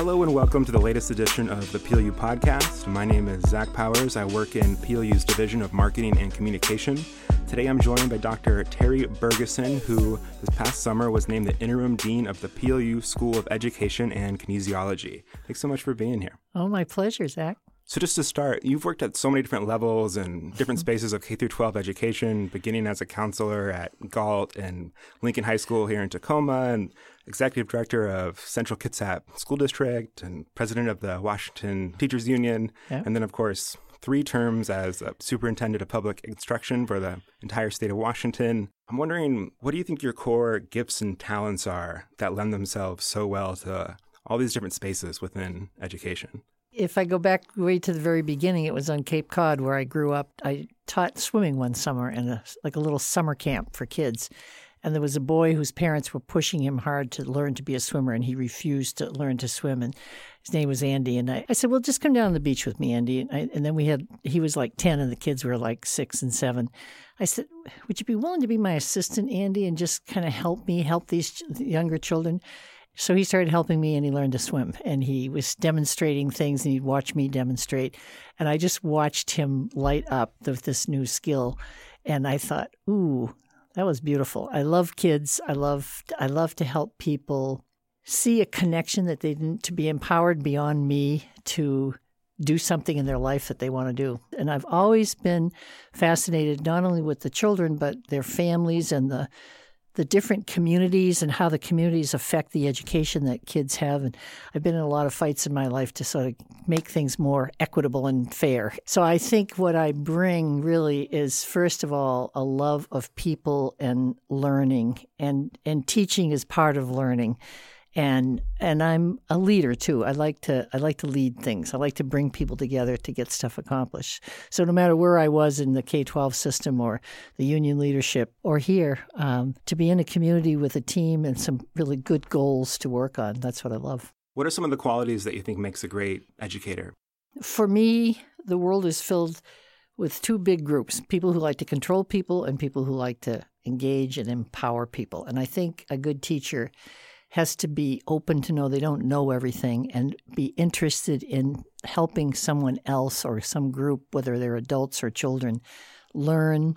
Hello and welcome to the latest edition of the PLU podcast. My name is Zach Powers. I work in PLU's Division of Marketing and Communication. Today I'm joined by Dr. Terry Bergeson, who this past summer was named the interim dean of the PLU School of Education and Kinesiology. Thanks so much for being here. Oh, my pleasure, Zach. So just to start, you've worked at so many different levels and different mm-hmm. spaces of K through 12 education, beginning as a counselor at Gault and Lincoln High School here in Tacoma and executive director of Central Kitsap School District and president of the Washington Teachers Union, Yeah. and then of course three terms as a superintendent of public instruction for the entire state of Washington. I'm wondering, what do you think your core gifts and talents are that lend themselves so well to all these different spaces within education? If I go back way to the very beginning, it was on Cape Cod where I grew up. I taught swimming one summer in a, like a little summer camp for kids. And there was a boy whose parents were pushing him hard to learn to be a swimmer, and he refused to learn to swim. And his name was Andy. And I, I said, Well, just come down to the beach with me, Andy. And, I, and then we had, he was like 10, and the kids were like six and seven. I said, Would you be willing to be my assistant, Andy, and just kind of help me help these younger children? So he started helping me and he learned to swim and he was demonstrating things and he'd watch me demonstrate. And I just watched him light up with this new skill. And I thought, ooh, that was beautiful. I love kids. I love I love to help people see a connection that they didn't to be empowered beyond me to do something in their life that they want to do. And I've always been fascinated not only with the children but their families and the the different communities and how the communities affect the education that kids have. And I've been in a lot of fights in my life to sort of make things more equitable and fair. So I think what I bring really is, first of all, a love of people and learning, and, and teaching is part of learning. And and I'm a leader too. I like to I like to lead things. I like to bring people together to get stuff accomplished. So no matter where I was in the K twelve system or the union leadership or here, um, to be in a community with a team and some really good goals to work on, that's what I love. What are some of the qualities that you think makes a great educator? For me, the world is filled with two big groups people who like to control people and people who like to engage and empower people. And I think a good teacher has to be open to know they don't know everything and be interested in helping someone else or some group, whether they're adults or children, learn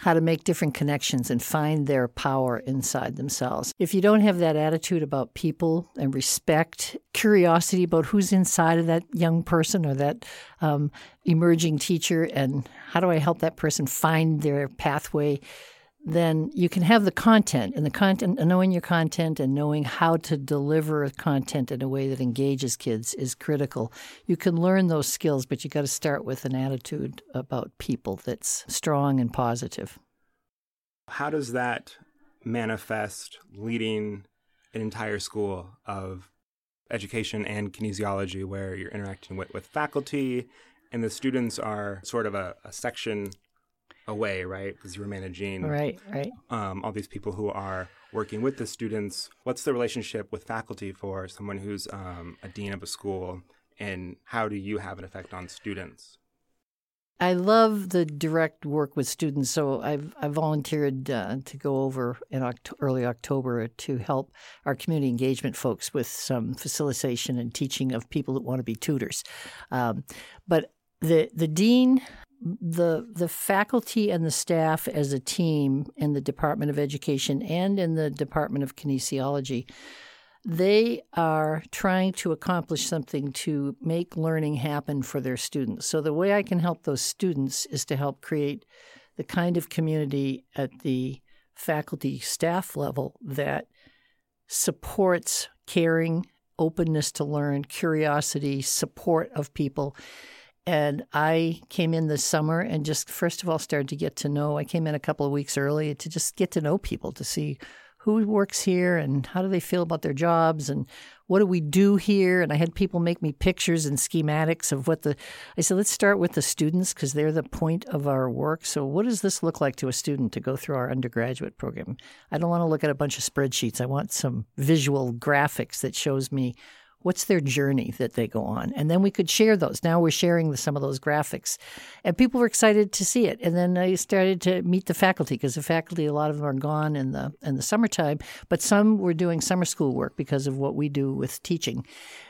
how to make different connections and find their power inside themselves. If you don't have that attitude about people and respect, curiosity about who's inside of that young person or that um, emerging teacher, and how do I help that person find their pathway, then you can have the content and the content, knowing your content and knowing how to deliver content in a way that engages kids is critical. You can learn those skills, but you got to start with an attitude about people that's strong and positive. How does that manifest leading an entire school of education and kinesiology where you're interacting with, with faculty and the students are sort of a, a section away, right? Because you're managing Right, right. um, all these people who are working with the students. What's the relationship with faculty for someone who's um, a dean of a school, and how do you have an effect on students? I love the direct work with students. So I've I volunteered uh, to go over in Oct- early October to help our community engagement folks with some facilitation and teaching of people that want to be tutors. Um, but the the dean, the the faculty and the staff as a team in the Department of Education and in the Department of Kinesiology they are trying to accomplish something to make learning happen for their students. So, the way I can help those students is to help create the kind of community at the faculty staff level that supports caring, openness to learn, curiosity, support of people. And I came in this summer and just, first of all, started to get to know. I came in a couple of weeks early to just get to know people, to see who works here and how do they feel about their jobs and what do we do here? And i had people make me pictures and schematics of what the i said let's start with the students because they're the point of our work. So what does this look like to a student to go through our undergraduate program? I don't want to look at a bunch of spreadsheets. I want some visual graphics that shows me what's their journey that they go on? And then we could share those. Now we're sharing some of those graphics. And people were excited to see it. And then i started to meet the faculty because the faculty a lot of them are gone in the in the summertime but some were doing summer school work because of what we do with teaching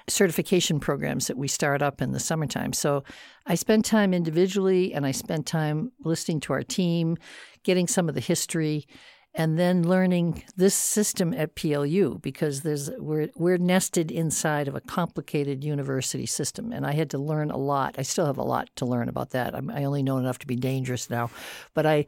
certification programs that we start up in the summertime. So i spent time individually and i spent time listening to our team getting some of the history and then learning this system at PLU because there's we're we're nested inside of a complicated university system, and I had to learn a lot. I still have a lot to learn about that. I'm, i only know enough to be dangerous now, but I.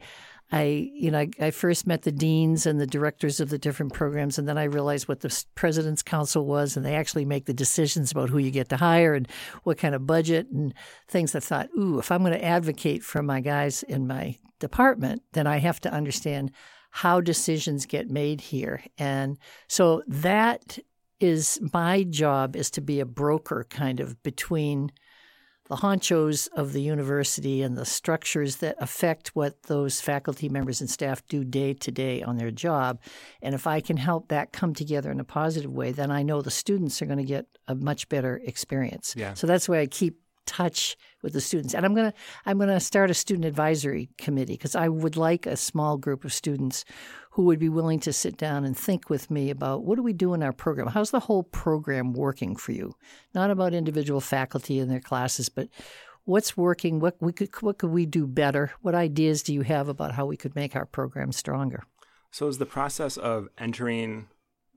I, you know, I, I, first met the deans and the directors of the different programs, and then I realized what the president's council was, and they actually make the decisions about who you get to hire and what kind of budget and things. I thought, ooh, if I'm going to advocate for my guys in my department, then I have to understand how decisions get made here. And so that is my job is to be a broker kind of between the honchos of the university and the structures that affect what those faculty members and staff do day to day on their job. And if I can help that come together in a positive way, then I know the students are going to get a much better experience. Yeah. So that's why I keep touch with the students. And I'm going to I'm going to start a student advisory committee because I would like a small group of students who would be willing to sit down and think with me about what do we do in our program? How's the whole program working for you? Not about individual faculty and their classes, but what's working, what we could what could we do better? What ideas do you have about how we could make our program stronger? So is the process of entering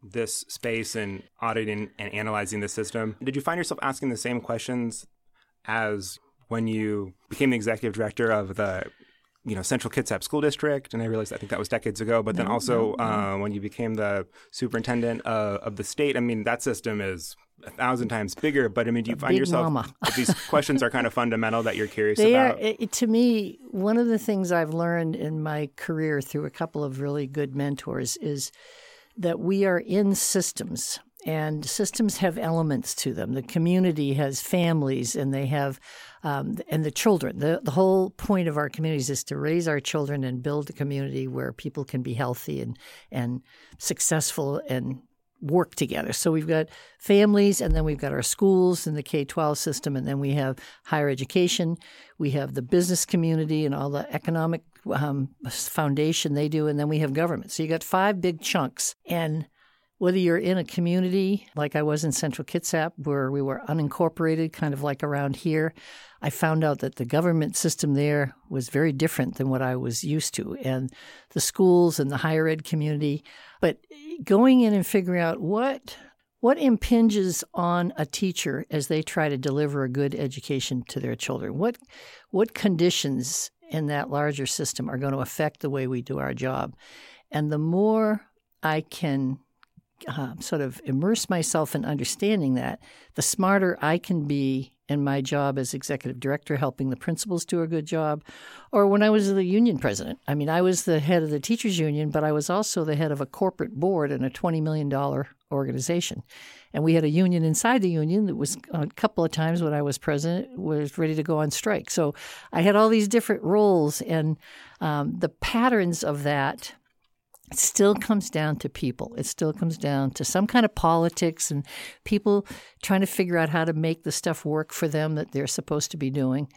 this space and auditing and analyzing the system, did you find yourself asking the same questions as when you became the executive director of the you know Central Kitsap School District, and I realized I think that was decades ago. But then also no, no. Uh, when you became the superintendent uh, of the state, I mean that system is a thousand times bigger. But I mean, do you find yourself these questions are kind of fundamental that you're curious they about? Are, it, to me, one of the things I've learned in my career through a couple of really good mentors is that we are in systems and systems have elements to them. The community has families, and they have, um, and the children. The, the whole point of our communities is to raise our children and build a community where people can be healthy and and successful and work together. So we've got families, and then we've got our schools and the K 12 system, and then we have higher education. We have the business community and all the economic um, foundation they do, and then we have government. So you got five big chunks. And whether you're in a community like I was in Central Kitsap, where we were unincorporated, kind of like around here, I found out that the government system there was very different than what I was used to, and the schools and the higher ed community. But going in and figuring out what what impinges on a teacher as they try to deliver a good education to their children? What what conditions in that larger system are going to affect the way we do our job? And the more I can uh, sort of immerse myself in understanding that, the smarter I can be in my job as executive director, helping the principals do a good job, or when I was the union president. I mean, I was the head of the teachers union, but I was also the head of a corporate board in a $20 million organization. And we had a union inside the union that was a couple of times when I was president was ready to go on strike. So I had all these different roles, and um, the patterns of that it still comes down to people. It still comes down to some kind of politics and people trying to figure out how to make the stuff work for them that they're supposed to be doing.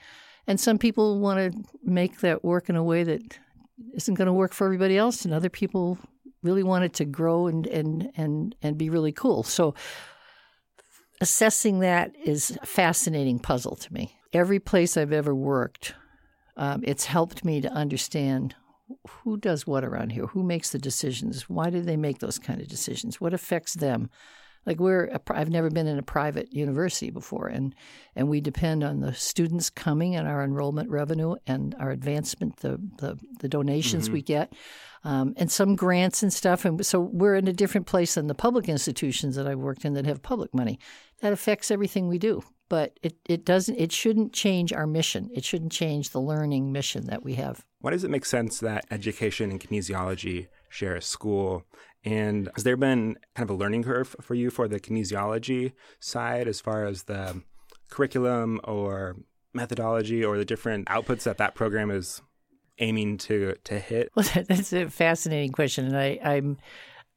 And some people want to make that work in a way that isn't going to work for everybody else, and other people really want it to grow and and and and be really cool. So assessing that is a fascinating puzzle to me. Every place I've ever worked, um, it's helped me to understand who does what around here? Who makes the decisions? Why do they make those kind of decisions? What affects them? Like we're, a, I've never been in a private university before, and and we depend on the students coming and our enrollment revenue and our advancement, the the, the donations mm-hmm. we get, um, and some grants and stuff. And so we're in a different place than the public institutions that I've worked in that have public money. That affects everything we do but it, it doesn't it shouldn't change our mission. It shouldn't change the learning mission that we have. Why does it make sense that education and kinesiology share a school? And has there been kind of a learning curve for you for the kinesiology side as far as the curriculum or methodology or the different outputs that that program is aiming to to hit? Well that's a fascinating question and i i'm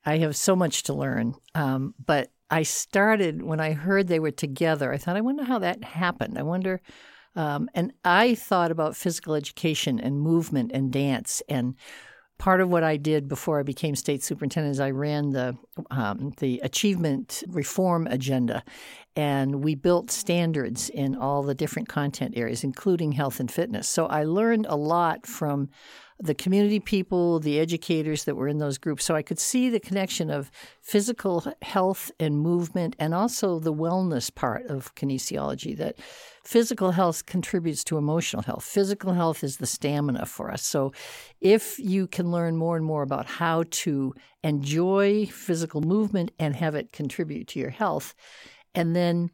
i have so much to learn um, but I started when I heard they were together. I thought, I wonder how that happened. I wonder. Um, and I thought about physical education and movement and dance and part of what I did before I became state superintendent is I ran the um, the achievement reform agenda, and we built standards in all the different content areas, including health and fitness. So I learned a lot from the community people, the educators that were in those groups. So I could see the connection of physical health and movement and also the wellness part of kinesiology that physical health contributes to emotional health. Physical health is the stamina for us. So if you can learn more and more about how to enjoy physical movement and have it contribute to your health, and then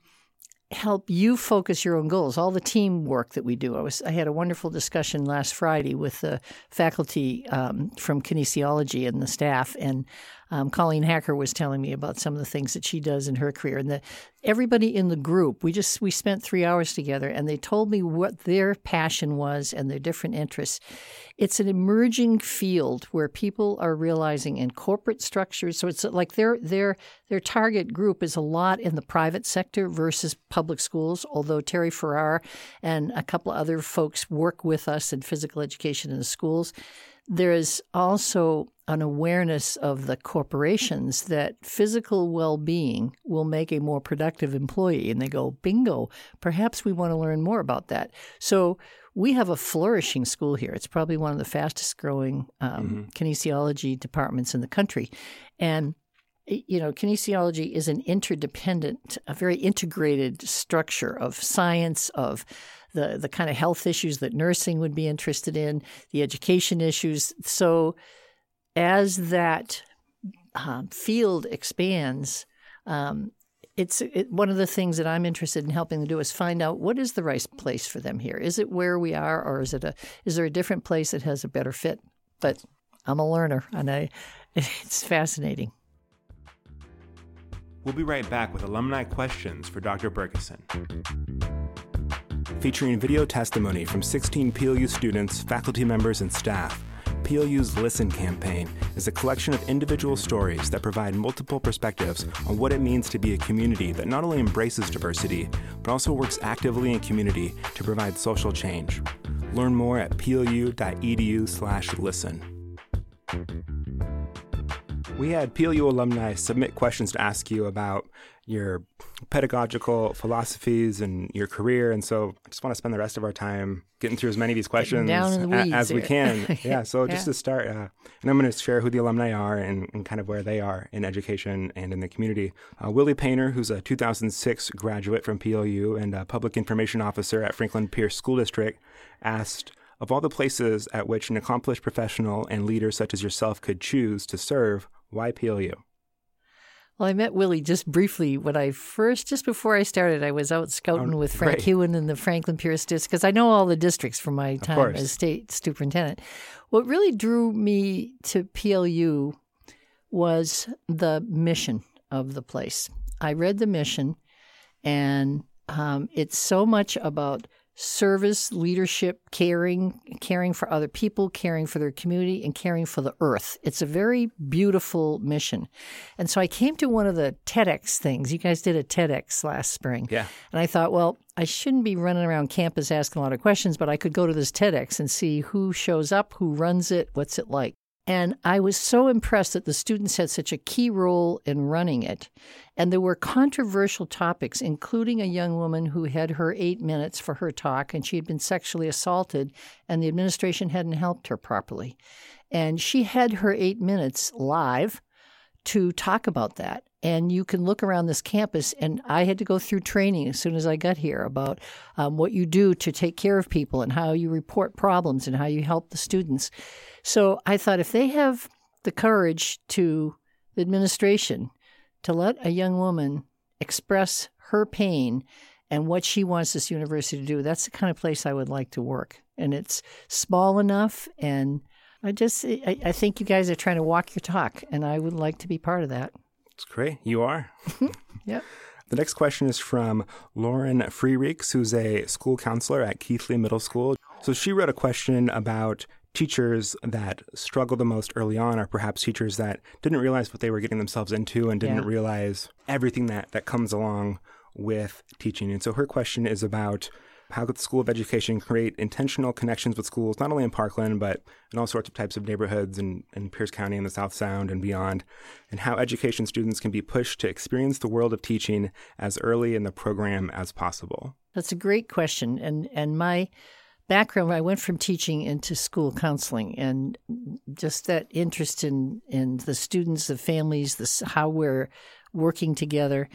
help you focus your own goals. All the teamwork that we do. I was I had a wonderful discussion last Friday with the faculty um, from kinesiology and the staff, and um, Colleen Hacker was telling me about some of the things that she does in her career, and the, everybody in the group. We just we spent three hours together, and they told me what their passion was and their different interests. It's an emerging field where people are realizing in corporate structures. So it's like their their their target group is a lot in the private sector versus public schools. Although Terry Farrar and a couple other folks work with us in physical education in the schools there is also an awareness of the corporations that physical well being will make a more productive employee. And they go, bingo, perhaps we want to learn more about that. So we have a flourishing school here. It's probably one of the fastest growing um, mm-hmm. kinesiology departments in the country. And you know, kinesiology is an interdependent, a very integrated structure of science, of the the kind of health issues that nursing would be interested in, the education issues. So, as that um, field expands, um, it's it, one of the things that I'm interested in helping them do is find out what is the right place for them here. Is it where we are, or is it a is there a different place that has a better fit? But I'm a learner, and I it's fascinating. We'll be right back with alumni questions for Dr. Bergeson featuring video testimony from 16 PLU students, faculty members, and staff. PLU's Listen campaign is a collection of individual stories that provide multiple perspectives on what it means to be a community that not only embraces diversity, but also works actively in community to provide social change. Learn more at plu.edu/slash listen. We had PLU alumni submit questions to ask you about your pedagogical philosophies and your career. And so I just want to spend the rest of our time getting through as many of these questions the as we can. yeah. So yeah. just to start, uh, and I'm going to share who the alumni are and, and, kind of where they are in education and in the community. Uh, Willie Painter, who's a 2006 graduate from PLU and a public information officer at Franklin Pierce School District, asked, of all the places at which an accomplished professional and leader such as yourself could choose to serve, why PLU? Well, I met Willie just briefly when I first, just before I started, I was out scouting oh, with Frank great. Hewen in the Franklin Pierce district because I know all the districts from my time as state superintendent. What really drew me to PLU was the mission of the place. I read the mission, and um, it's so much about service, leadership, caring, caring for other people, caring for their community, and caring for the earth. It's a very beautiful mission. And so I came to one of the TEDx things. You guys did a TEDx last spring. Yeah. And I thought, well, I shouldn't be running around campus asking a lot of questions, but I could go to this TEDx and see who shows up, who runs it, what's it like. And I was so impressed that the students had such a key role in running it. And there were controversial topics, including a young woman who had her eight minutes for her talk, and she had been sexually assaulted, and the administration hadn't helped her properly. And she had her eight minutes live to talk about that. And you can look around this campus, and I had to go through training as soon as I got here about um, what you do to take care of people and how you report problems and how you help the students. So I thought if they have the courage to, the administration, to let a young woman express her pain and what she wants this university to do, that's the kind of place I would like to work. And it's small enough and I just I, I, think you guys are trying to walk your talk, and I would like to be part of that. It's great. You are. yep. The next question is from Lauren Freereeks, who's a school counselor at Keithley Middle School. So she wrote a question about teachers that struggle the most early on are perhaps teachers that didn't realize what they were getting themselves into and didn't yeah. realize everything that, that comes along with teaching. And so her question is about how could the School of Education create intentional connections with schools, not only in Parkland, but in all sorts of types of neighborhoods in, in Pierce County and the South Sound and beyond, and how education students can be pushed to experience the world of teaching as early in the program as possible? That's a great question. And, and my background, I went from teaching into school counseling, and just that interest in in the students, the families, the how we're working together.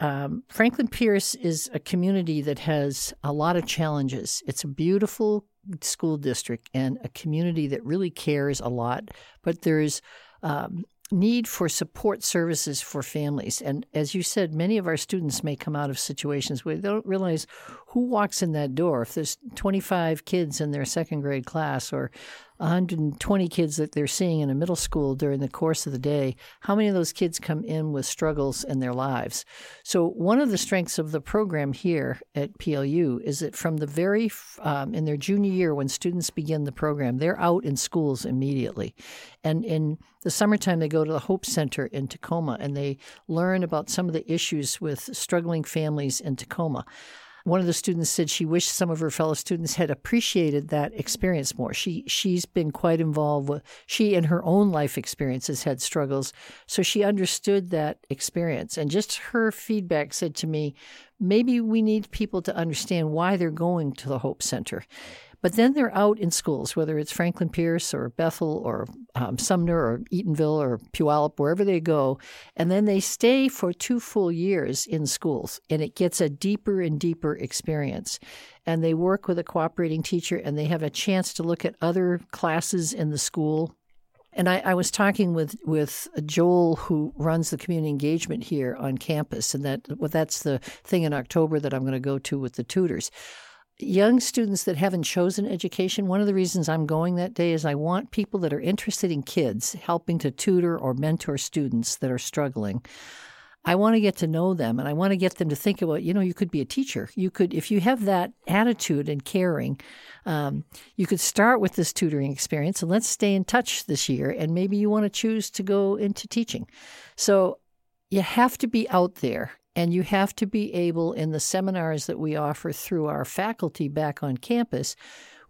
Um, Franklin Pierce is a community that has a lot of challenges. It's a beautiful school district and a community that really cares a lot, but there's um, need for support services for families. And as you said, many of our students may come out of situations where they don't realize who walks in that door. If there's 25 kids in their second grade class or 120 kids that they're seeing in a middle school during the course of the day, how many of those kids come in with struggles in their lives? So, one of the strengths of the program here at PLU is that from the very, um, in their junior year, when students begin the program, they're out in schools immediately. And in the summertime, they go to the Hope Center in Tacoma and they learn about some of the issues with struggling families in Tacoma. One of the students said she wished some of her fellow students had appreciated that experience more. She she's been quite involved with she in her own life experiences had struggles, so she understood that experience. And just her feedback said to me, maybe we need people to understand why they're going to the Hope Center. But then they're out in schools, whether it's Franklin Pierce or Bethel or um, Sumner or Eatonville or Puyallup, wherever they go. And then they stay for two full years in schools, and it gets a deeper and deeper experience. And they work with a cooperating teacher, and they have a chance to look at other classes in the school and I, I, was talking with, with Joel, who runs the community engagement here on campus, and that well, that's the thing in October that I'm going to go to with the tutors young students that haven't chosen education, one of the reasons I'm going that day is I want people that are interested in kids helping to tutor or mentor students that are struggling. I want to get to know them and I want to get them to think about, you know, you could be a teacher. You could, if you have that attitude and caring, um, you could start with this tutoring experience and let's stay in touch this year. And maybe you want to choose to go into teaching. So you have to be out there and you have to be able, in the seminars that we offer through our faculty back on campus,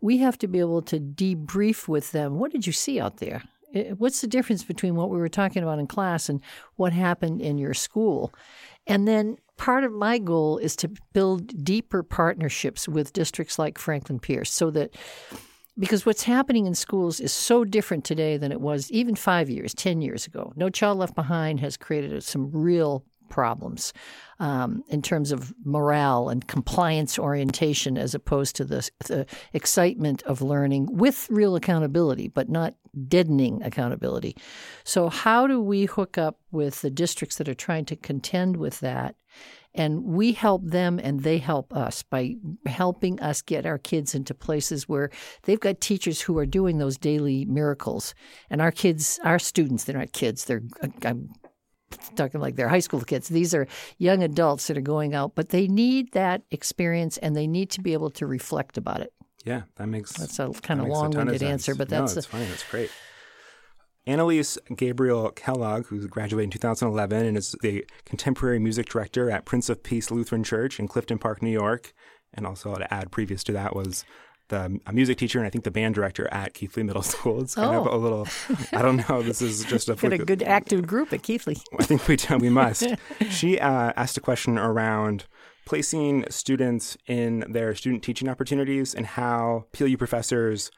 we have to be able to debrief with them. What did you see out there? What's the difference between what we were talking about in class and what happened in your school? And then part of my goal is to build deeper partnerships with districts like Franklin Pierce so that because what's happening in schools is so different today than it was even five years, 10 years ago. No Child Left Behind has created some real problems um, in terms of morale and compliance orientation as opposed to the, the, excitement of learning with real accountability, but not deadening accountability. So, how do we hook up with the districts that are trying to contend with that? And we help them and they help us by helping us get our kids into places where they've got teachers who are doing those daily miracles. And our kids, our students, they're not kids, they're, I'm talking like they're high school kids. These are young adults that are going out, but they need that experience and they need to be able to reflect about it. Yeah, that makes that's a kind of long-winded answer, but that's no, it's fine. That's great. Annalise Gabriel Kellogg, who graduated in 2011 and is the contemporary music director at Prince of Peace Lutheran Church in Clifton Park, New York. And also to add previous to that was the a music teacher and I think the band director at Keithley Middle School. It's kind oh. of a little, I don't know. This is just a a good active group at Keithley. I think we we must. she uh, asked a question around placing students in their student teaching opportunities and how PLU professors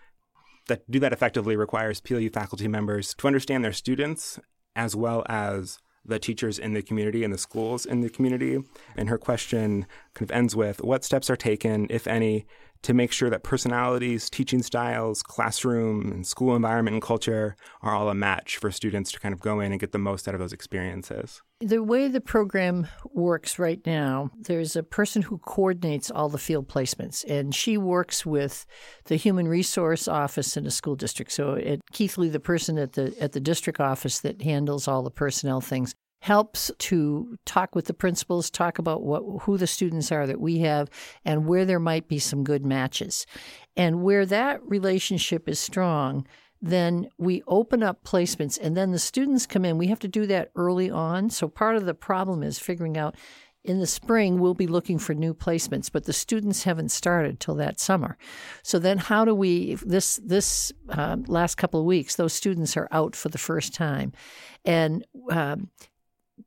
that do that effectively requires PLU faculty members to understand their students as well as the teachers in the community and the schools in the community. And her question kind of ends with what steps are taken, if any, to make sure that personalities, teaching styles, classroom, and school environment and culture are all a match for students to kind of go in and get the most out of those experiences. The way the program works right now, there's a person who coordinates all the field placements, and she works with the human resource office in a school district. So at Keithley, the person at the at the district office that handles all the personnel things helps to talk with the principals, talk about what who the students are that we have and where there might be some good matches. And where that relationship is strong, then we open up placements and then the students come in. We have to do that early on. So part of the problem is figuring out in the spring we'll be looking for new placements but the students haven't started till that summer so then how do we this this uh, last couple of weeks those students are out for the first time and um,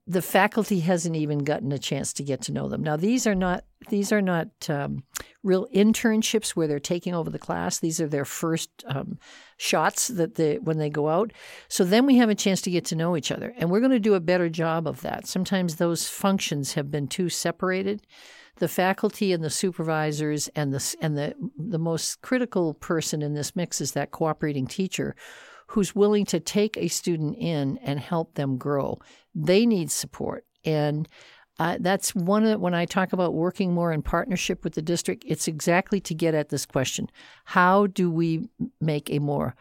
the faculty hasn't even gotten a chance to get to know them. Now these are not these are not um, real internships where they're taking over the class. These are their first um, shots that they when they go out. So then we have a chance to get to know each other, and we're going to do a better job of that. Sometimes those functions have been too separated. The faculty and the supervisors and the and the the most critical person in this mix is that cooperating teacher who's willing to take a student in and help them grow. They need support. And uh, that's one of the, when I talk about working more in partnership with the district, it's exactly to get at this question. How do we make a more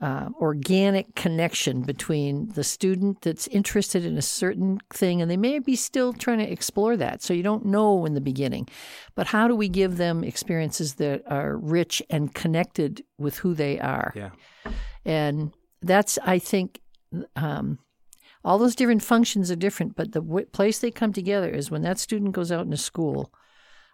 uh, organic connection between the student that's interested in a certain thing and they may be still trying to explore that so you don't know in the beginning but how do we give them experiences that are rich and connected with who they are yeah and that's I think um, all those different functions are different, but the w- place they come together is when that student goes out into school.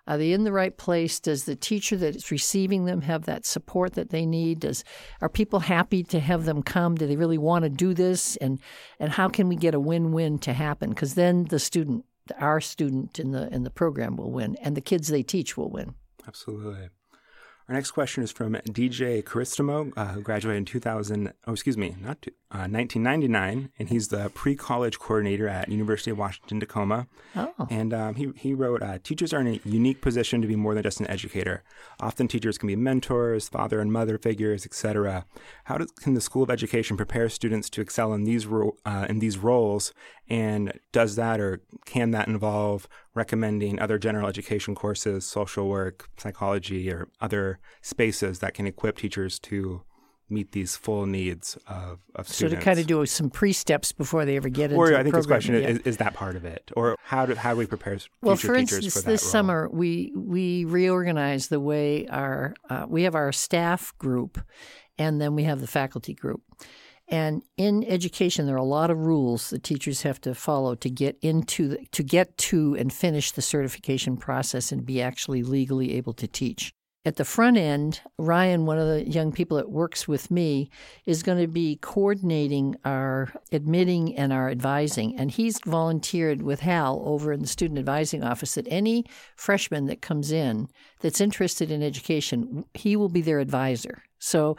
Are they in the right place? Does the teacher that is receiving them have that support that they need? Does are people happy to have them come? Do they really want to do this? And and how can we get a win-win to happen? Because then the student, our student in the in the program will win, and the kids they teach will win. Absolutely. Our next question is from DJ Caristimo, uh, who graduated in 2000. Oh, excuse me, not two, uh, 1999, and he's the pre-college coordinator at University of Washington Tacoma. Oh. And um, he he wrote, uh, "Teachers are in a unique position to be more than just an educator. Often, teachers can be mentors, father and mother figures, etc. How does, can the School of Education prepare students to excel in these ro- uh, in these roles? And does that or can that involve recommending other general education courses, social work, psychology, or other spaces that can equip teachers to meet these full needs of, of students. so to kind of do some pre-steps before they ever get into or I think this question yeah. is, is that part of it, or how do how do we prepare future well, for instance, for this role? summer we we reorganized the way our uh, we have our staff group, and then we have the faculty group. And in education, there are a lot of rules that teachers have to follow to get into the, to get to and finish the certification process and be actually legally able to teach. At the front end, Ryan, one of the young people that works with me, is going to be coordinating our admitting and our advising. And he's volunteered with Hal over in the student advising office that any freshman that comes in that's interested in education, he will be their advisor. So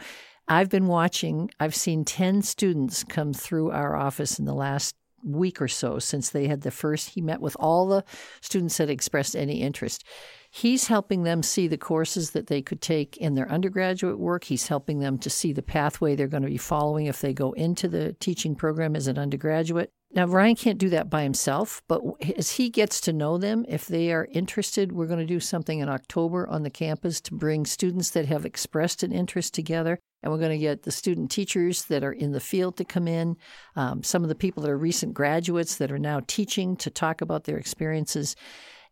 I've been watching, I've seen 10 students come through our office in the last week or so since they had the first. He met with all the students that expressed any interest. He's helping them see the courses that they could take in their undergraduate work. He's helping them to see the pathway they're going to be following if they go into the teaching program as an undergraduate. Now, Ryan can't do that by himself, but as he gets to know them, if they are interested, we're going to do something in October on the campus to bring students that have expressed an interest together. And we're going to get the student teachers that are in the field to come in, um, some of the people that are recent graduates that are now teaching to talk about their experiences.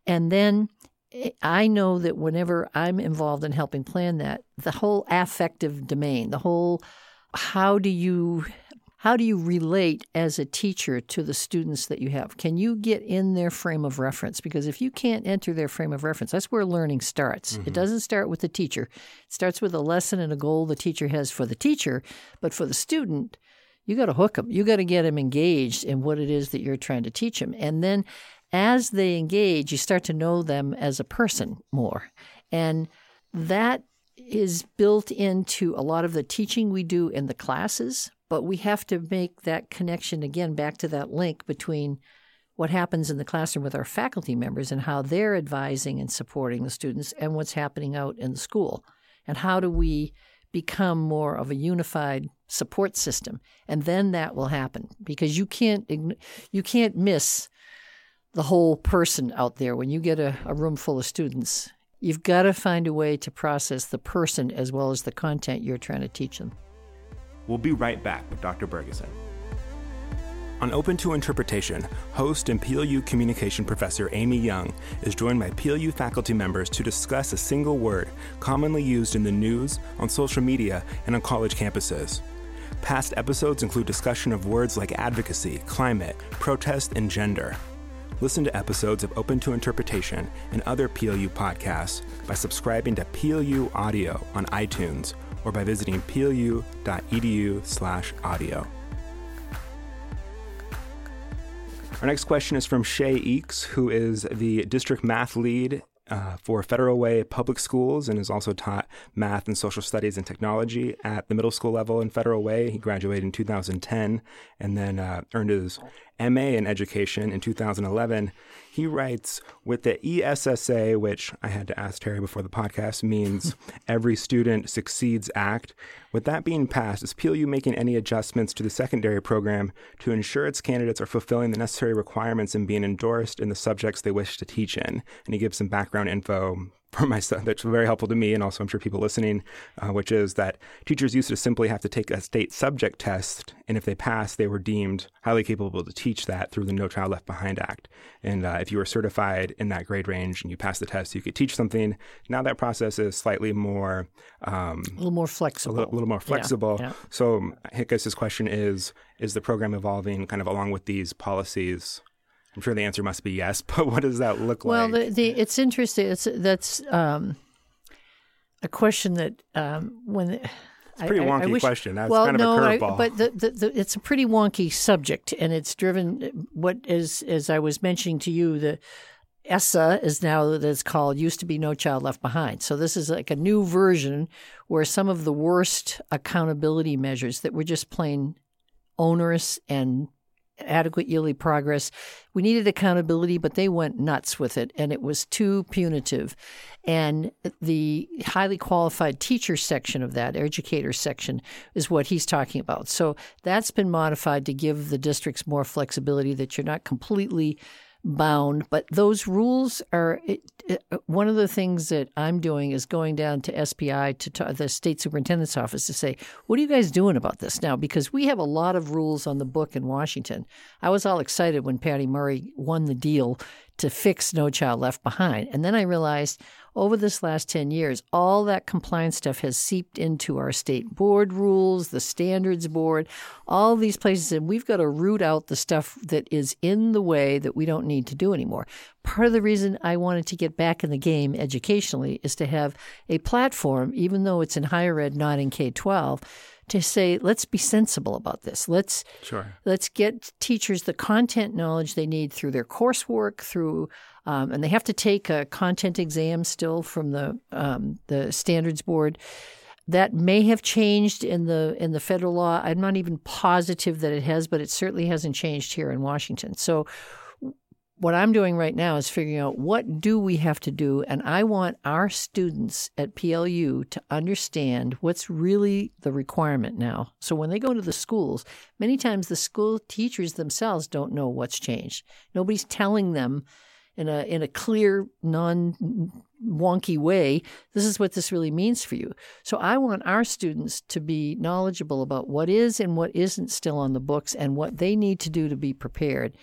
And then I know that whenever I'm involved in helping plan that, the whole affective domain, the whole how do you how do you relate as a teacher to the students that you have? Can you get in their frame of reference? Because if you can't enter their frame of reference, that's where learning starts. Mm-hmm. It doesn't start with the teacher. It starts with a lesson and a goal the teacher has for the teacher, but for the student, you got to hook them. You got to get them engaged in what it is that you're trying to teach them. And then as they engage, you start to know them as a person more. And that is built into a lot of the teaching we do in the classes, but we have to make that connection again back to that link between what happens in the classroom with our faculty members and how they're advising and supporting the students and what's happening out in the school. And how do we become more of a unified support system? And then that will happen because you can't you can't miss the whole person out there when you get a, a room full of students. You've got to find a way to process the person as well as the content you're trying to teach them. We'll be right back with Dr. Bergeson. On Open to Interpretation, host and PLU communication professor Amy Young is joined by PLU faculty members to discuss a single word commonly used in the news, on social media, and on college campuses. Past episodes include discussion of words like advocacy, climate, protest, and gender. Listen to episodes of Open to Interpretation and other PLU podcasts by subscribing to PLU Audio on iTunes or by visiting plu.edu/audio. Our next question is from Shay Eeks, who is the district math lead uh, for Federal Way Public Schools and has also taught math and social studies and technology at the middle school level in Federal Way. He graduated in 2010 and then uh, earned his MA in education in 2011. He writes with the ESSA, which I had to ask Terry before the podcast, means Every Student Succeeds Act. With that being passed, is PLU making any adjustments to the secondary program to ensure its candidates are fulfilling the necessary requirements and being endorsed in the subjects they wish to teach in? And he gives some background info for myself that's very helpful to me and also I'm sure people listening, uh, which is that teachers used to simply have to take a state subject test, and if they passed, they were deemed highly capable to teach that through the No Child Left Behind Act. And uh, if you were certified in that grade range and you passed the test, you could teach something. Now that process is slightly more um, a little more flexible. A little, a little more flexible. Yeah, yeah. So I guess question is: Is the program evolving kind of along with these policies? I'm sure the answer must be yes, but what does that look well, like? Well, the, the, it's interesting. It's that's um, a question that um, when it's a pretty wonky I, I wish, question. That's well, kind of no, a curveball. but the, the, the, it's a pretty wonky subject, and it's driven. What is as I was mentioning to you, the ESSA is now that it's called. Used to be No Child Left Behind. So this is like a new version where some of the worst accountability measures that were just plain onerous and adequate yearly progress. We needed accountability, but they went nuts with it, and it was too punitive. And the highly qualified teacher section of that, educator section, is what he's talking about. So that's been modified to give the districts more flexibility that you're not completely bound. But those rules are it, it, one of the things that I'm doing is going down to SPI to t- the state superintendent's office to say, what are you guys doing about this now? Because we have a lot of rules on the book in Washington. I was all excited when Patty Murray won the deal to fix No Child Left Behind, and then I realized over this last 10 years, all that compliance stuff has seeped into our state board rules, the standards board, all these places. And we've got to root out the stuff that is in the way that we don't need to do anymore. Part of the reason I wanted to get back in the game educationally is to have a platform, even though it's in higher ed, not in K 12 to say let's be sensible about this let's sure. let's get teachers the content knowledge they need through their coursework through um, and they have to take a content exam still from the um, the standards board. That may have changed in the in the federal law. I'm not even positive that it has, but it certainly hasn't changed here in Washington. So what I'm doing right now is figuring out what do we have to do and I want our students at PLU to understand what's really the requirement now. So when they go to the schools, many times the school teachers themselves don't know what's changed. Nobody's telling them in a in a clear, non wonky way, this is what this really means for you. So I want our students to be knowledgeable about what is and what isn't still on the books and what they need to do to be prepared.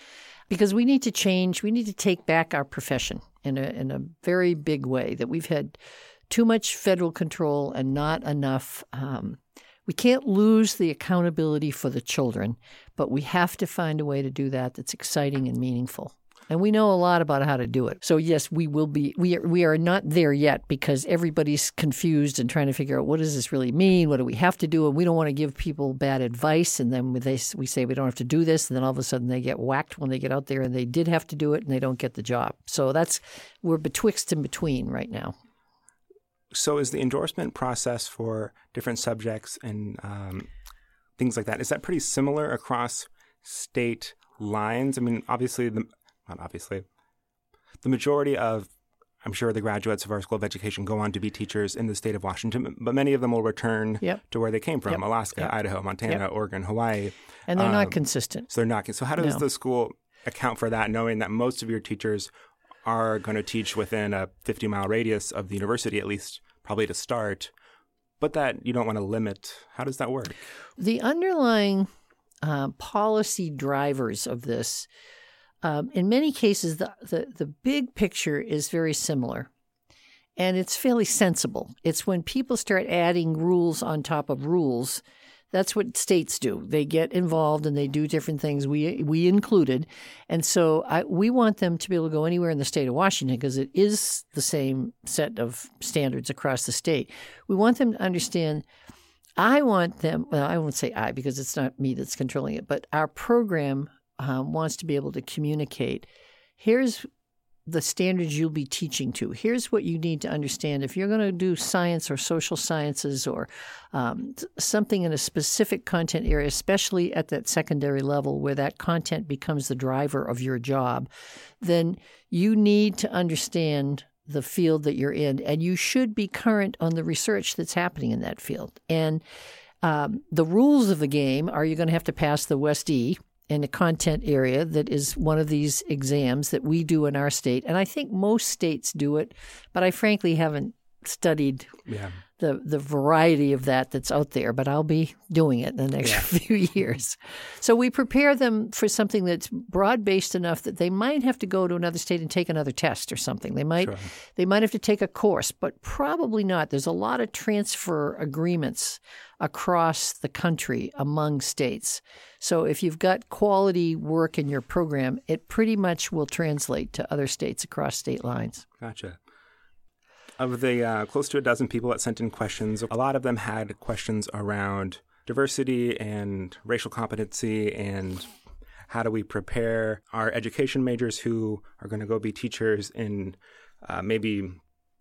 Because we need to change, we need to take back our profession in a in a very big way. That we've had too much federal control and not enough um, we can't lose the accountability for the children, but we have to find a way to do that that's exciting and meaningful. And we know a lot about how to do it. So yes, we will be we are, we are not there yet because everybody's confused and trying to figure out what does this really mean? What do we have to do? And we don't want to give people bad advice and then they we say we don't have to do this and then all of a sudden they get whacked when they get out there and they did have to do it and they don't get the job. So that's we're betwixt and between right now. So is the endorsement process for different subjects and um, things like that is that pretty similar across state lines? I mean, obviously the obviously. The majority of, I'm sure, the graduates of our School of Education go on to be teachers in the state of Washington, but many of them will return yep. to where they came from: yep. Alaska, yep. Idaho, Montana, Oregon, Hawaii. And they're um, not consistent. So they're not. So how does no. the school account for that, knowing that most of your teachers are going to teach within a 50 mile radius of the university, at least probably to start, but that you don't want to limit? How does that work? The underlying uh, policy drivers of this, um, in many cases, the, the, the big picture is very similar and it's fairly sensible. It's when people start adding rules on top of rules. That's what states do. They get involved and they do different things. We we included, and so I, we want them to be able to go anywhere in the state of Washington because it is the same set of standards across the state. We want them to understand. I want them. Well, I won't say I because it's not me that's controlling it, but our program um, wants to be able to communicate. Here's the standards you'll be teaching to. Here's what you need to understand. If you're going to do science or social sciences or um, something in a specific content area, especially at that secondary level where that content becomes the driver of your job, then you need to understand the field that you're in and you should be current on the research that's happening in that field. And um, the rules of the game are you're going to have to pass the WEST-E, in a content area that is one of these exams that we do in our state. And I think most states do it, but I frankly haven't studied yeah. The the variety of that that's out there, but I'll be doing it in the next yeah. few years. So we prepare them for something that's broad based enough that they might have to go to another state and take another test or something. They might sure. they might have to take a course, but probably not. There's a lot of transfer agreements across the country among states. So if you've got quality work in your program, it pretty much will translate to other states across state lines. Gotcha. Of the uh, close to a dozen people that sent in questions, a lot of them had questions around diversity and racial competency and how do we prepare our education majors who are going to go be teachers in uh, maybe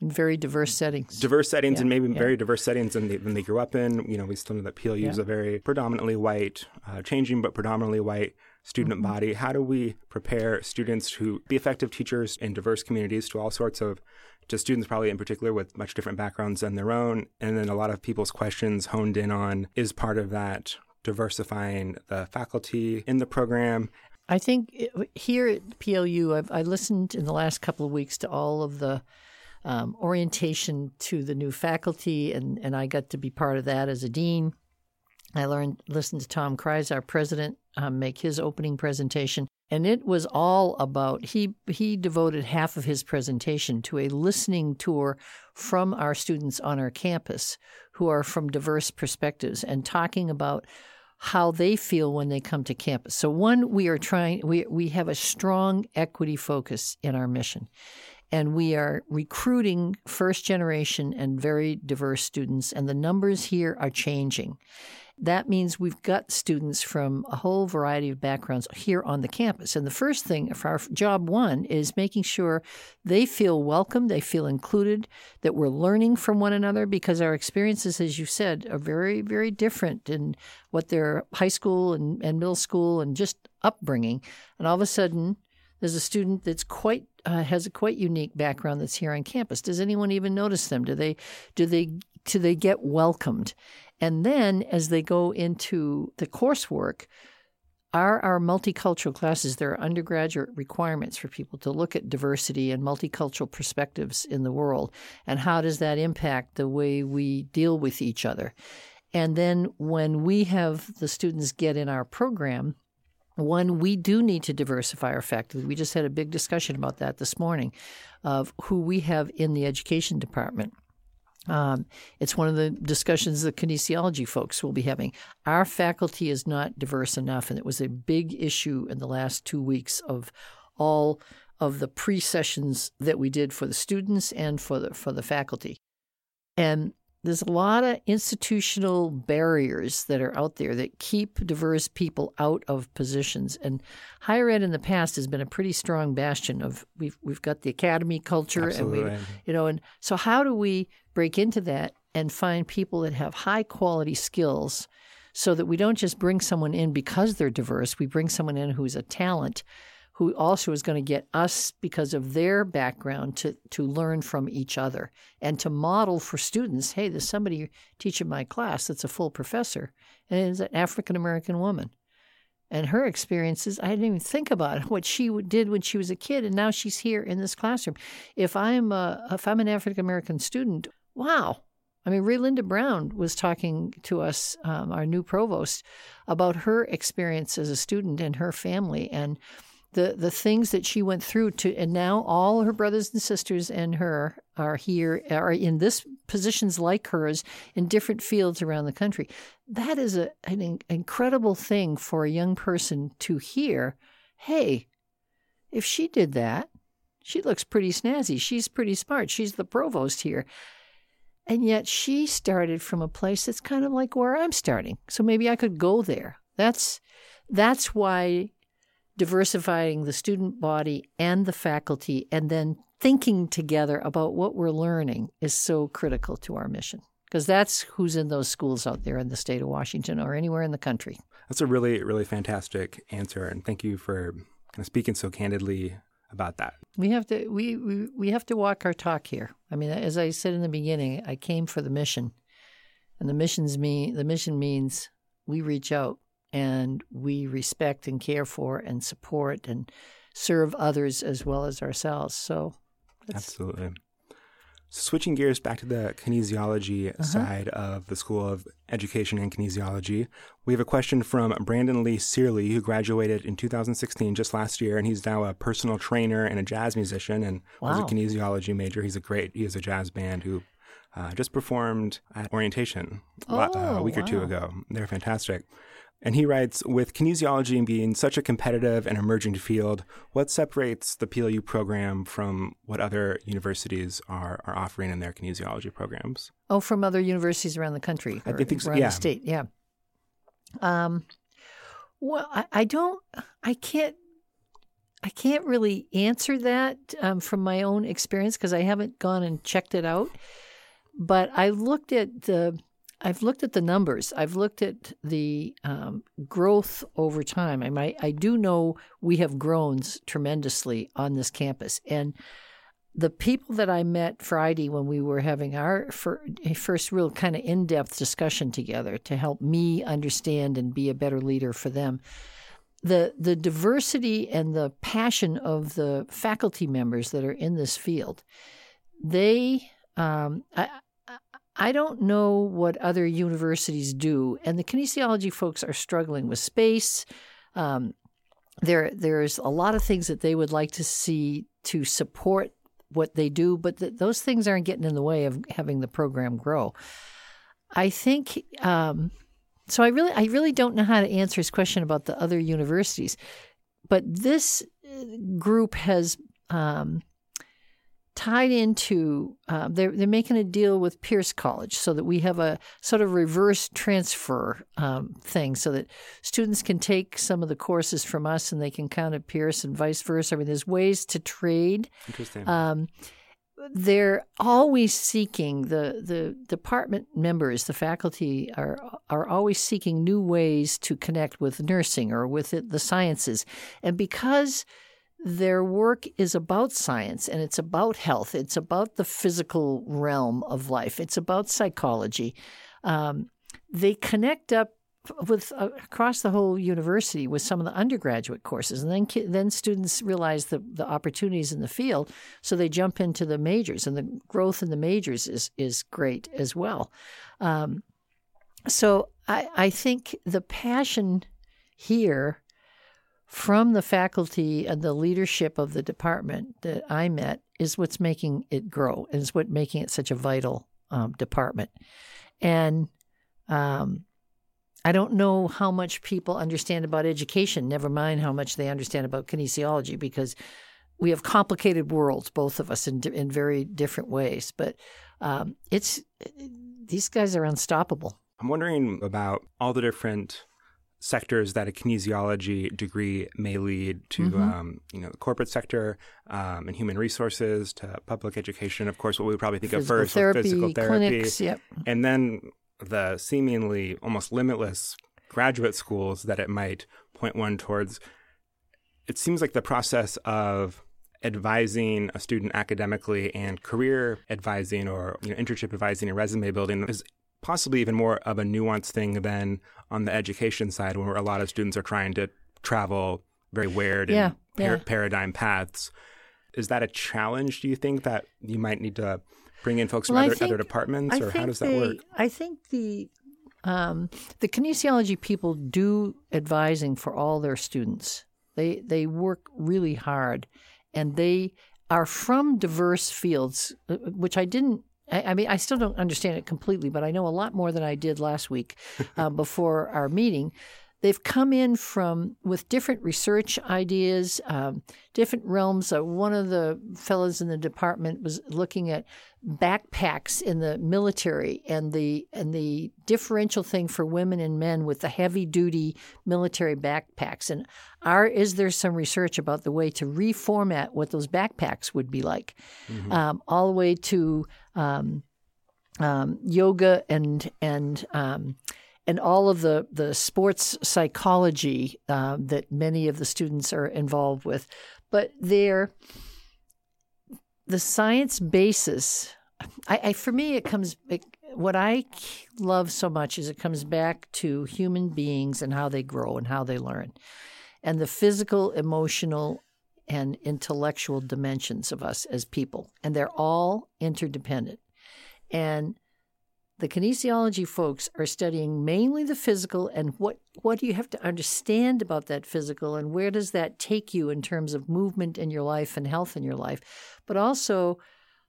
in very diverse settings. Diverse settings, yeah, and maybe yeah. very diverse settings than they, than they grew up in. You know, we still know that PLU is a very predominantly white, uh, changing but predominantly white student mm-hmm. body. How do we prepare students to be effective teachers in diverse communities to all sorts of to students probably in particular with much different backgrounds than their own and then a lot of people's questions honed in on is part of that diversifying the faculty in the program I think here at PLU, I've I listened in the last couple of weeks to all of the um, orientation to the new faculty, and, and I got to be part of that as a dean. I learned, listened to Tom Krise, our president, um, make his opening presentation, and it was all about he he devoted half of his presentation to a listening tour from our students on our campus who are from diverse perspectives and talking about how they feel when they come to campus. So one we are trying we we have a strong equity focus in our mission and we are recruiting first generation and very diverse students, and the numbers here are changing. That means we've got students from a whole variety of backgrounds here on the campus. And the first thing for our job one is making sure they feel welcome, they feel included, that we're learning from one another because our experiences, as you said, are very, very different in what their high school and, and middle school and just upbringing. And all of a sudden, there's a student that's quite uh, has a quite unique background that's here on campus. Does anyone even notice them? Do they do they do they get welcomed? And then as they go into the coursework, are our multicultural classes there are undergraduate requirements for people to look at diversity and multicultural perspectives in the world and how does that impact the way we deal with each other and then when we have the students get in our program one, we do need to diversify our faculty. We just had a big discussion about that this morning of who we have in the education department. Um, it's one of the discussions the kinesiology folks will be having. Our faculty is not diverse enough, and it was a big issue in the last two weeks of all of the pre sessions that we did for the students and for the for the faculty. And there's a lot of institutional barriers that are out there that keep diverse people out of positions. And higher ed in the past has been a pretty strong bastion of we've we've got the academy culture Absolutely. and we you know and so how do we break into that and find people that have high quality skills so that we don't just bring someone in because they're diverse, we bring someone in who's a talent who also is going to get us because of their background to to learn from each other and to model for students hey there's somebody teaching my class that's a full professor and it's an african american woman. And her experiences i didn't even think about what she did when she was a kid and now she's here in this classroom. If i'm a, if i'm an african american student wow. I mean, Rae Linda Brown was talking to us, um, our new provost, about her experience as a student and her family and the the things that she went through to and now all her brothers and sisters and her are here are in this positions like hers in different fields around the country. That is a, an incredible thing for a young person to hear hey if she did that she looks pretty snazzy. She's pretty smart. She's the provost here. And yet she started from a place that's kind of like where I'm starting. So maybe I could go there. That's that's why diversifying the student body and the faculty, and then thinking together about what we're learning is so critical to our mission because that's who's in those schools out there in the state of Washington or anywhere in the country. That's a really, really fantastic answer, and thank you for kind of speaking so candidly about that. We have to we, we we have to walk our talk here. I mean, as I said in the beginning, I came for the mission, and the missions mean the mission means we reach out and we respect and care for and support and serve others as well as ourselves. So, absolutely. Switching gears back to the kinesiology uh-huh. side of the School of Education and Kinesiology, we have a question from Brandon Lee Searley, who graduated in 2016, just last year, and he's now a personal trainer and a jazz musician, and wow. was a kinesiology major. He's a great, he has a jazz band who uh, just performed at orientation oh, uh, a week wow. or two ago. They're fantastic. And he writes With kinesiology being such a competitive and emerging field, what separates the PLU program from what other universities are, are offering in their kinesiology programs? Oh, from other universities around the country? I think so, around yeah. the state, yeah. Um, well, I, I don't, I can't I can't really answer that um, from my own experience because I haven't gone and checked it out. But I looked at the I've looked at the numbers. I've looked at the um, growth over time. I might, I do know we have grown tremendously on this campus, and the people that I met Friday when we were having our first real kind of in depth discussion together to help me understand and be a better leader for them. The, the diversity and the passion of the faculty members that are in this field, they um, I, I don't know what other universities do, and the kinesiology folks are struggling with space. Um, there, there's a lot of things that they would like to see to support what they do, but th- those things aren't getting in the way of having the program grow. I think um, so. I really, I really don't know how to answer his question about the other universities, but this uh, group has um, tied into uh, they're they're making a deal with Pierce College so that we have a sort of reverse transfer um, thing so that students can take some of the courses from us and they can count at Pierce and vice versa. I mean, there's ways to trade. Interesting. Um, they're always seeking the the department members, the faculty are are always seeking new ways to connect with nursing or with the sciences, and because their work is about science and it's about health. It's about the physical realm of life. It's about psychology. Um, they connect up with uh, across the whole university with some of the undergraduate courses, and then then students realize the the opportunities in the field, so they jump into the majors, and the growth in the majors is is great as well. Um, so I I think the passion here from the faculty and the leadership of the department that I met is what's making it grow and is what making it such a vital um, department. And um, I don't know how much people understand about education, never mind how much they understand about kinesiology, because we have complicated worlds, both of us, in, in very different ways. But um, it's these guys are unstoppable. I'm wondering about all the different sectors that a kinesiology degree may lead to, mm-hmm. um, you know, the corporate sector um, and human resources to public education. Of course, what we would probably think physical of first therapy, physical therapy, clinics, yep. and then the seemingly almost limitless graduate schools that it might point one towards. It seems like the process of advising a student academically and career advising or you know, internship advising and resume building is possibly even more of a nuanced thing than on the education side, where a lot of students are trying to travel very weird yeah, and par- yeah. paradigm paths. Is that a challenge? Do you think that you might need to bring in folks from Well, I other, think- other departments, or how does that work? I think the um, the kinesiology people do advising for all their students. They they work really hard, and they are from diverse fields, uh, which I didn't. I I mean, I still don't understand it completely, but I know a lot more than I did last week uh, before our meeting. They've come in from with different research ideas, um, different realms. Uh, one of the fellows in the department was looking at backpacks in the military and the and the differential thing for women and men with the heavy duty military backpacks. And are is there some research about the way to reformat what those backpacks would be like, um, all the way to um, um, yoga and and um, and all of the the sports psychology uh, that many of the students are involved with, but they're the science basis. I, I for me, it comes. It, what I love so much is it comes back to human beings and how they grow and how they learn, and the physical, emotional, and intellectual dimensions of us as people, and they're all interdependent. And the kinesiology folks are studying mainly the physical and what what do you have to understand about that physical and where does that take you in terms of movement in your life and health in your life? But also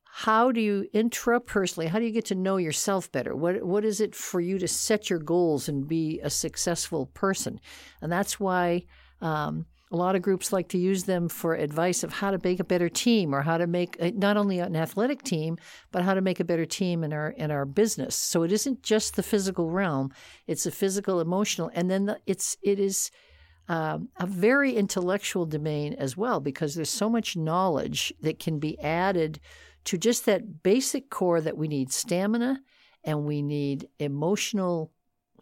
how do you intrapersonally how do you get to know yourself better? What what is it for you to set your goals and be a successful person? And that's why um, a lot of groups like to use them for advice of how to make a better team or how to make uh, not only an athletic team but how to make a better team in our in our business. So it isn't just the physical realm it's the physical emotional and then the, it's it is um, a very intellectual domain as well because there's so much knowledge that can be added to just that basic core that we need stamina and we need emotional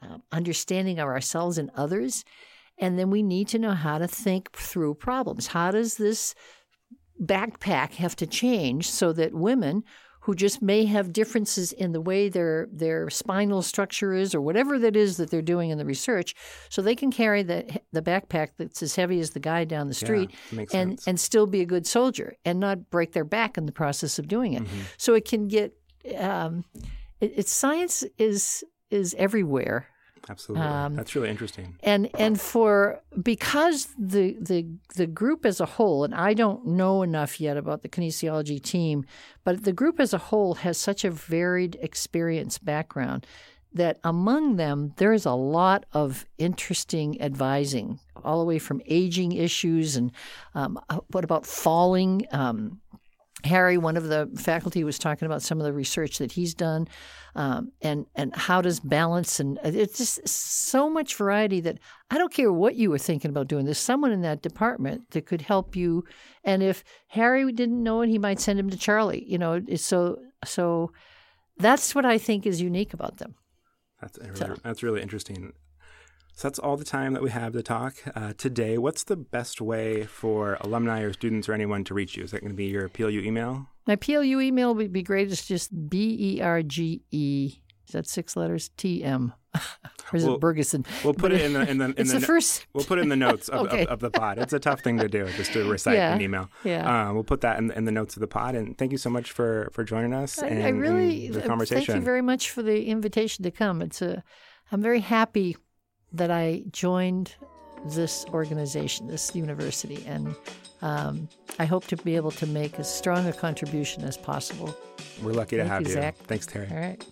uh, understanding of ourselves and others and then we need to know how to think through problems. How does this backpack have to change so that women who just may have differences in the way their their spinal structure is or whatever that is that they're doing in the research so they can carry the the backpack that's as heavy as the guy down the street Yeah, and sense. and still be a good soldier and not break their back in the process of doing it. Mm-hmm. So it can get um, it, it's science is is everywhere Absolutely, um, that's really interesting. and and for because the the the group as a whole and I don't know enough yet about the kinesiology team but the group as a whole has such a varied experience background that among them there's a lot of interesting advising all the way from aging issues and um, what about falling um, Harry, one of the faculty, was talking about some of the research that he's done, um, and and how does balance and uh, it's just so much variety that I don't care what you were thinking about doing. There's someone in that department that could help you, and if Harry didn't know it, he might send him to Charlie. You know, so so. That's what I think is unique about them. That's really, that's really interesting. So that's all the time that we have to talk uh, today. What's the best way for alumni or students or anyone to reach you? Is that going to be your PLU email? My PLU email would be great. It's just B E R G E. Is that six letters? T M. or is Well, it Bergeson? We'll put But it in the in the in it's the, no- first. We'll put it in the notes of, Okay. of, of the pod. It's a tough thing to do, just to recite Yeah, an email. yeah. Uh, we'll put that in, in the notes of the pod. And thank you so much for for joining us I, and, I really the uh, conversation. thank you very much for the invitation to come. It's a, I'm very happy that I joined this organization, this university, and um, I hope to be able to make as strong a contribution as possible. We're lucky to Thank have you. Zach. Thanks, Terry. All right.